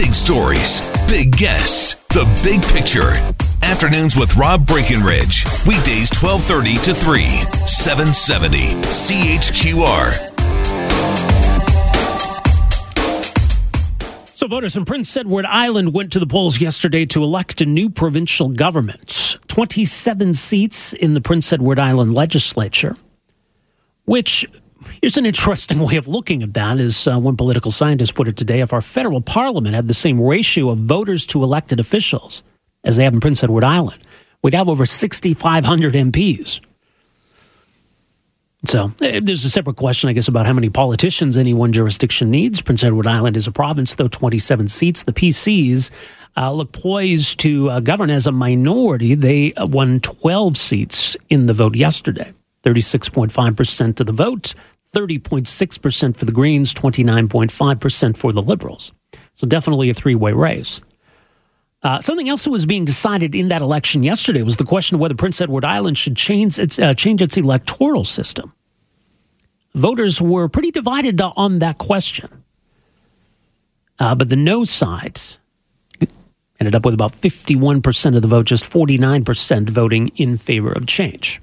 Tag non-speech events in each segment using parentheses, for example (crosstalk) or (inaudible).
Big stories, big guests, the big picture. Afternoons with Rob Breckenridge. Weekdays 1230 to 3, 770 CHQR. So, voters in Prince Edward Island went to the polls yesterday to elect a new provincial government. 27 seats in the Prince Edward Island legislature, which Here's an interesting way of looking at that uh, one political scientist put it today. If our federal parliament had the same ratio of voters to elected officials as they have in Prince Edward Island, we'd have over 6,500 MPs. So eh, there's a separate question, I guess, about how many politicians any one jurisdiction needs. Prince Edward Island is a province, though 27 seats. The PCs uh, look poised to uh, govern as a minority. They won 12 seats in the vote yesterday, 36.5% of the vote. 30.6% for the Greens, 29.5% for the Liberals. So definitely a three way race. Uh, something else that was being decided in that election yesterday was the question of whether Prince Edward Island should change its, uh, change its electoral system. Voters were pretty divided on that question. Uh, but the no side ended up with about 51% of the vote, just 49% voting in favor of change.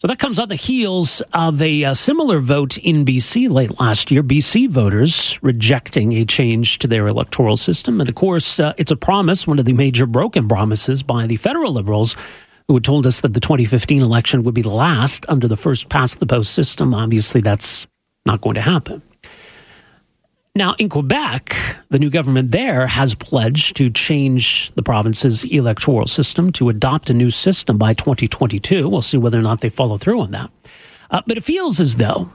So that comes on the heels of a, a, uh, similar vote in BC late last year. BC voters rejecting a change to their electoral system. And of course, uh, it's a promise, one of the major broken promises by the federal Liberals, who had told us that the 2015 election would be the last under the first past the post system. Obviously, that's not going to happen. Now, in Quebec, the new government there has pledged to change the province's electoral system to adopt a new system by 2022. We'll see whether or not they follow through on that. Uh, but it feels as though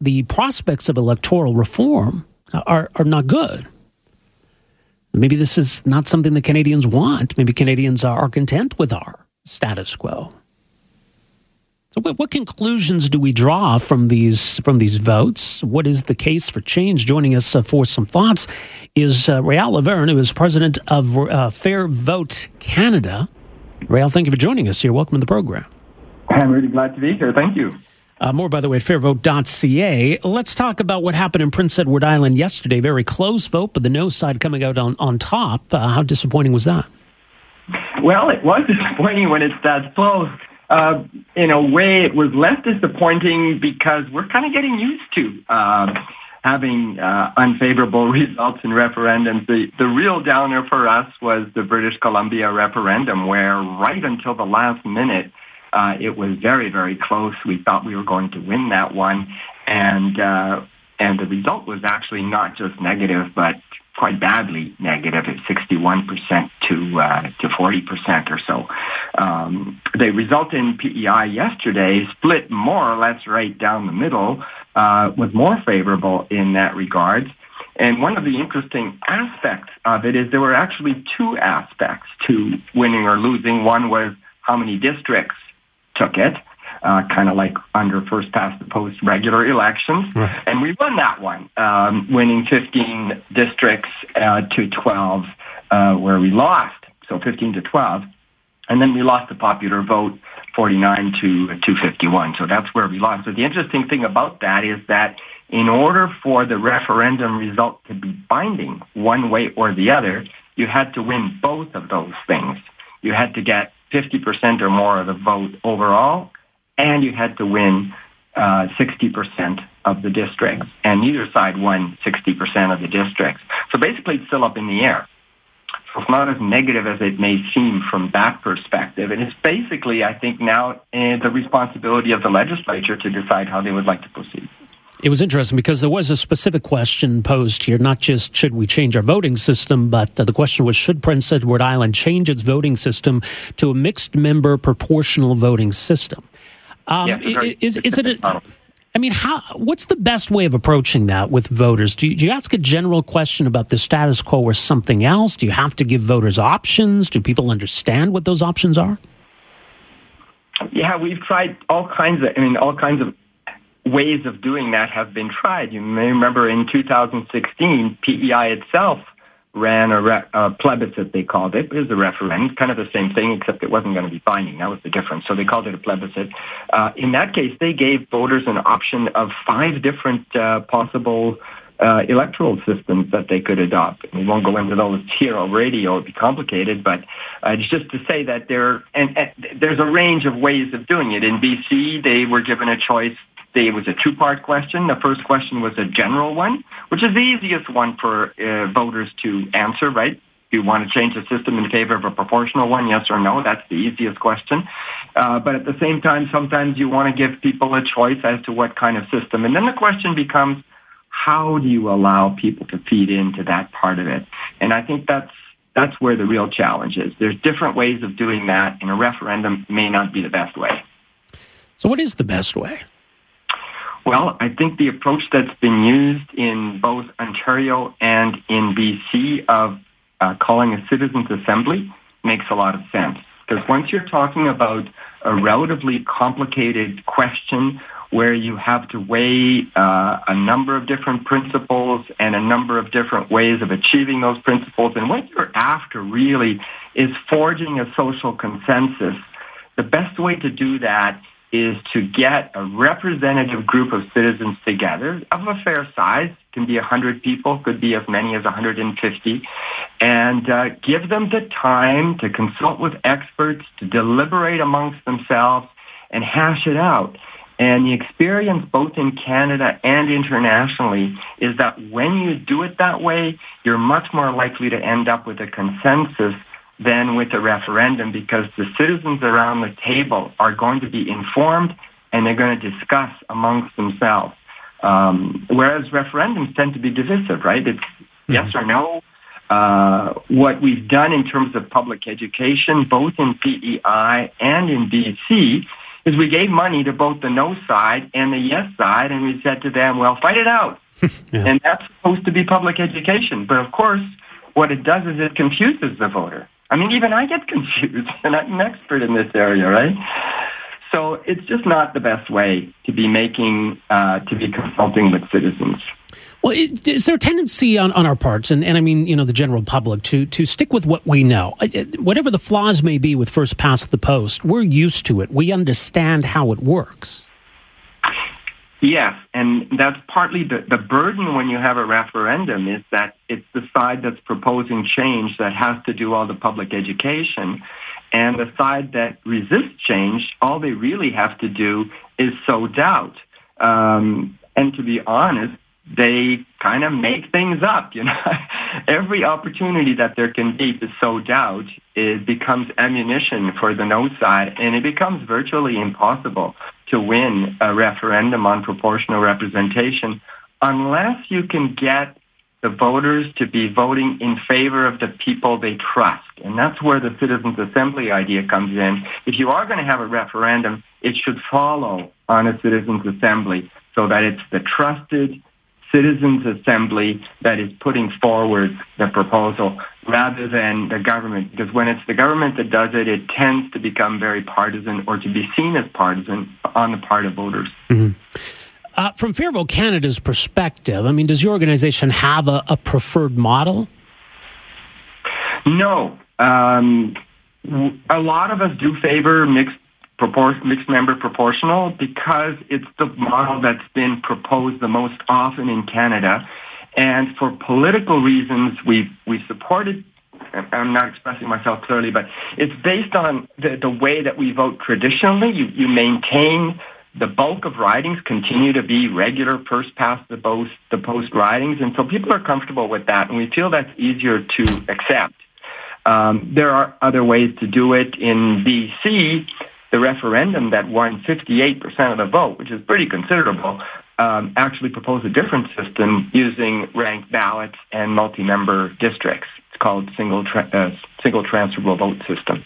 the prospects of electoral reform are, are not good. Maybe this is not something that Canadians want. Maybe Canadians are content with our status quo. So, what, what, conclusions do we draw from these from these votes? What is the case for change? Joining us uh, for some thoughts is uh, Réal Lavergne, who is president of uh, Fair Vote Canada. Réal, thank you for joining us here. Welcome to the program. I'm really glad to be here. Thank you. Uh, more, by the way, at fairvote.ca. Let's talk about what happened in Prince Edward Island yesterday. Very close vote, but the no side coming out on, on top. Uh, how disappointing was that? Well, it was disappointing when it's that close uh, in a way, it was less disappointing because we're kind of getting used to uh, having uh, unfavorable (laughs) results in referendums. The, the real downer for us was the British Columbia referendum, where right until the last minute, uh, it was very, very close. We thought we were going to win that one, and uh, and the result was actually not just negative, but quite badly negative at 61% to uh, to 40% or so. Um, the result in PEI yesterday split more or less right down the middle, uh, was more favorable in that regard. And one of the interesting aspects of it is there were actually two aspects to winning or losing. One was how many districts took it, uh, kind of like under first past the post regular elections. Right. And we won that one, um, winning 15 districts uh, to 12, uh, where we lost. So 15 to 12. And then we lost the popular vote 49 to 251. So that's where we lost. So the interesting thing about that is that in order for the referendum result to be binding one way or the other, you had to win both of those things. You had to get 50% or more of the vote overall, and you had to win uh, 60% of the districts, and neither side won 60% of the districts. So basically, it's still up in the air. So it's not as negative as it may seem from that perspective. And it's basically, I think, now uh, the responsibility of the legislature to decide how they would like to proceed. It was interesting because there was a specific question posed here, not just should we change our voting system, but uh, the question was should Prince Edward Island change its voting system to a mixed member proportional voting system? Um, yeah, is, is it? A, I mean, how? What's the best way of approaching that with voters? Do you, do you ask a general question about the status quo or something else? Do you have to give voters options? Do people understand what those options are? Yeah, we've tried all kinds of. I mean, all kinds of ways of doing that have been tried. You may remember in 2016, PEI itself ran a, re- plebiscite, they called it. It was a referendum, kind of the same thing, except it wasn't going to be binding. That was the difference. So they called it a plebiscite. Uh, in that case, they gave voters an option of five different uh, possible uh, electoral systems that they could adopt. We won't go into those here on radio; it'd be complicated. But uh, it's just to say that there and, and there's a range of ways of doing it. In BC, they were given a choice. It was a two-part question. The first question was a general one, which is the easiest one for uh, voters to answer. Right? Do you want to change the system in favor of a proportional one? Yes or no? That's the easiest question. Uh, but at the same time, sometimes you want to give people a choice as to what kind of system. And then the question becomes how do you allow people to feed into that part of it? And I think that's that's where the real challenge is. There's different ways of doing that, and a referendum may not be the best way. So, what is the best way? Well, I think the approach that's been used in both Ontario and in BC of uh, calling a citizens' assembly makes a lot of sense. Because once you're talking about a relatively complicated question where you have to weigh uh, a number of different principles and a number of different ways of achieving those principles. And what you're after really is forging a social consensus. The best way to do that is to get a representative group of citizens together of a fair size, can be 100 people, could be as many as 150, and uh, give them the time to consult with experts, to deliberate amongst themselves, and hash it out. And the experience both in Canada and internationally is that when you do it that way, you're much more likely to end up with a consensus than with a referendum because the citizens around the table are going to be informed and they're going to discuss amongst themselves. Um, whereas referendums tend to be divisive, right? It's mm-hmm. yes or no. Uh, what we've done in terms of public education, both in PEI and in BC, is we gave money to both the no side and the yes side, and we said to them, well, fight it out. (laughs) yeah. And that's supposed to be public education. But of course, what it does is it confuses the voter. I mean, even I get (laughs) confused, and I'm an expert in this area, right? So it's just not the best way to be making, uh, to be consulting with citizens. Well, is there a tendency on, on our parts, and, and I mean, you know, the general public, to, to stick with what we know? Whatever the flaws may be with first past the post, we're used to it. We understand how it works. Yes, and that's partly the, the burden when you have a referendum is that it's the side that's proposing change that has to do all the public education. And the side that resists change, all they really have to do is sow doubt. Um, and to be honest, they kind of make things up. You know, (laughs) every opportunity that there can be to sow doubt it becomes ammunition for the no side, and it becomes virtually impossible to win a referendum on proportional representation unless you can get the voters to be voting in favor of the people they trust. And that's where the citizens assembly idea comes in. If you are going to have a referendum, it should follow on a citizens assembly so that it's the trusted citizens assembly that is putting forward the proposal rather than the government. Because when it's the government that does it, it tends to become very partisan or to be seen as partisan on the part of voters. Mm-hmm. Uh, from Fair Vote Canada's perspective, I mean, does your organization have a, a preferred model? No. Um, a lot of us do favor mixed mixed member proportional because it's the model that's been proposed the most often in Canada. And for political reasons, we we supported. I'm not expressing myself clearly, but it's based on the, the way that we vote traditionally. You, you maintain the bulk of ridings continue to be regular first past the post the post ridings, and so people are comfortable with that, and we feel that's easier to accept. Um, there are other ways to do it in BC the referendum that won 58% of the vote, which is pretty considerable, um, actually proposed a different system using ranked ballots and multi-member districts. It's called single tra- uh, single transferable vote system.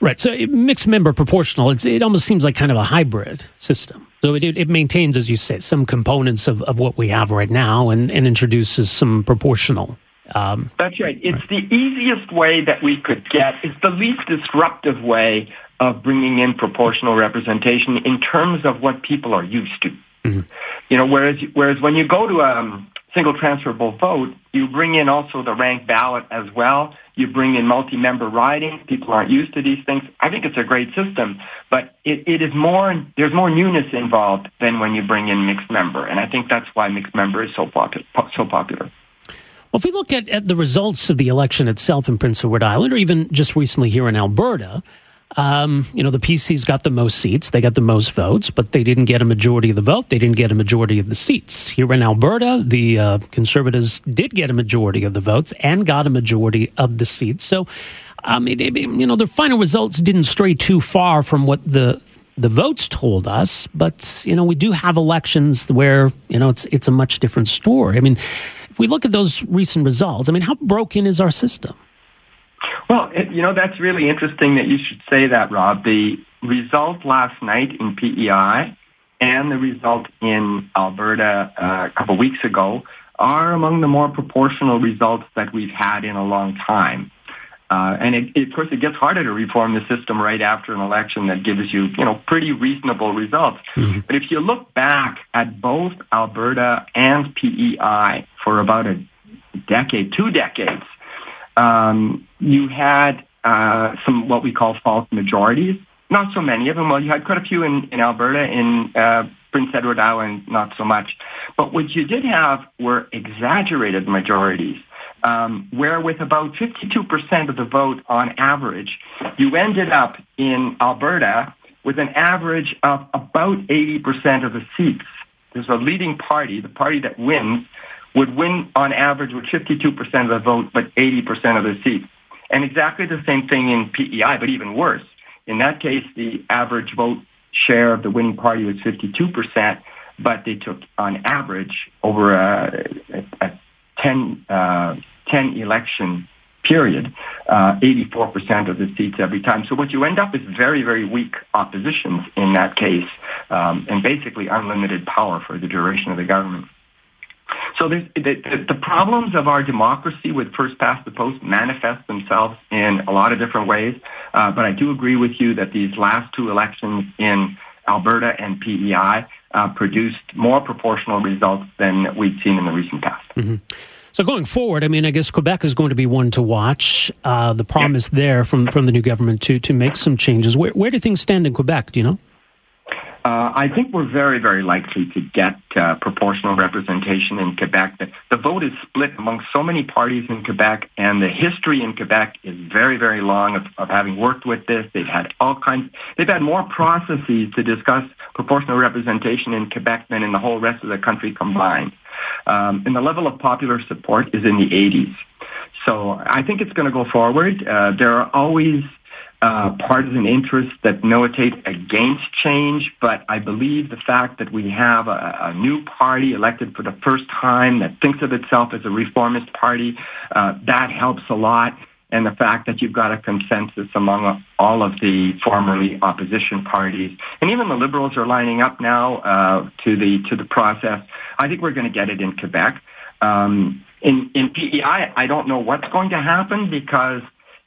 Right. So mixed member proportional. it almost seems like kind of a hybrid system. So it, it maintains, as you say, some components of, of what we have right now and, and introduces some proportional. Um, That's right. It's right. the easiest way that we could get. It's the least disruptive way of bringing in proportional representation in terms of what people are used to. Mm-hmm. You know, whereas whereas when you go to um, single transferable vote, you bring in also the ranked ballot as well. You bring in multi-member riding. People aren't used to these things. I think it's a great system, but it, it is more, there's more newness involved than when you bring in mixed member. And I think that's why mixed member is so, popu- so popular. Well, if we look at, at the results of the election itself in Prince Edward Island, or even just recently here in Alberta, um, you know, the PCs got the most seats, they got the most votes, but they didn't get a majority of the vote. They didn't get a majority of the seats. Here in Alberta, the uh, Conservatives did get a majority of the votes and got a majority of the seats. So, it, it, you know, the final results didn't stray too far from what the the votes told us, but you know, we do have elections where you know it's it's a much different story. I mean, if we look at those recent results, I mean, how broken is our system? Well, it, you know, that's really interesting that you should say that, Rob. The result last night in PEI and the result in Alberta uh, a couple weeks ago are among the more proportional results that we've had in a long time. Uh, and it, it, of course, it gets harder to reform the system right after an election that gives you, you know, pretty reasonable results. Mm-hmm. But if you look back at both Alberta and PEI for about a decade, two decades, um, you had uh, some what we call false majorities. Not so many of them. Well, you had quite a few in, in Alberta, in uh, Prince Edward Island, not so much. But what you did have were exaggerated majorities, um, where with about 52% of the vote on average, you ended up in Alberta with an average of about 80% of the seats. There's a leading party, the party that wins, would win on average with 52% of the vote, but 80% of the seats. And exactly the same thing in PEI, but even worse. In that case, the average vote share of the winning party was 52%, but they took on average over a, a, a 10, uh, 10 election period, uh, 84% of the seats every time. So what you end up is very, very weak oppositions in that case, um, and basically unlimited power for the duration of the government. So the, the, the, problems of our democracy with first past the post manifest themselves in a lot of different ways. Uh, but I do agree with you that these last two elections in Alberta and PEI uh, produced more proportional results than we've seen in the recent past. Mm-hmm. So going forward, I mean, I guess Quebec is going to be one to watch. Uh, the promise yeah. there from, from the new government to to make some changes. Where, where do things stand in Quebec? Do you know? Uh, I think we're very, very likely to get uh, proportional representation in Quebec. The, the, vote is split among so many parties in Quebec, and the history in Quebec is very, very long of, of having worked with this. They've had all kinds. They've had more processes to discuss proportional representation in Quebec than in the whole rest of the country combined. Um, and the level of popular support is in the 80s. So I think it's going to go forward. Uh, there are always uh, partisan interests that militate against change, but I believe the fact that we have a, a, new party elected for the first time that thinks of itself as a reformist party, uh, that helps a lot. And the fact that you've got a consensus among all of the formerly opposition parties, and even the Liberals are lining up now uh, to the to the process. I think we're going to get it in Quebec. Um, in in PEI, I don't know what's going to happen because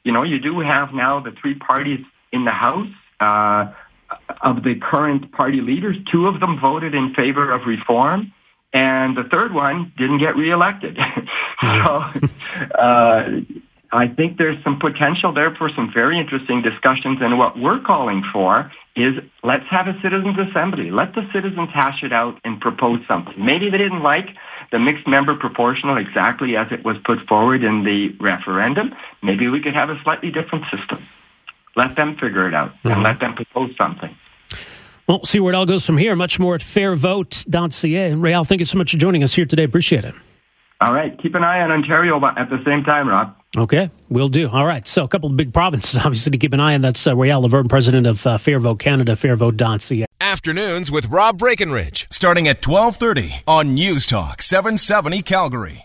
you know, you do have now the three parties in the House. Uh, of the current party leaders, two of them voted in favor of reform, and the third one didn't get reelected. (laughs) so uh, I think there's some potential there for some very interesting discussions. And what we're calling for is let's have a citizens' assembly. Let the citizens hash it out and propose something. Maybe they didn't like the mixed member proportional exactly as it was put forward in the referendum. Maybe we could have a slightly different system. Let them figure it out mm-hmm. and let them propose something. Well, we'll see where it all goes from here. Much more at fairvote.ca. Real, thank you so much for joining us here today. Appreciate it. All right. Keep an eye on Ontario at the same time, Rob. Okay, we'll do. All right. So, a couple of big provinces, (laughs) obviously, to keep an eye on. That's uh, Réal Lavergne, president of uh, Fairvote Canada, fairvote.ca. Afternoons with Rob Breckenridge, starting at 1230 on News Talk 770 Calgary.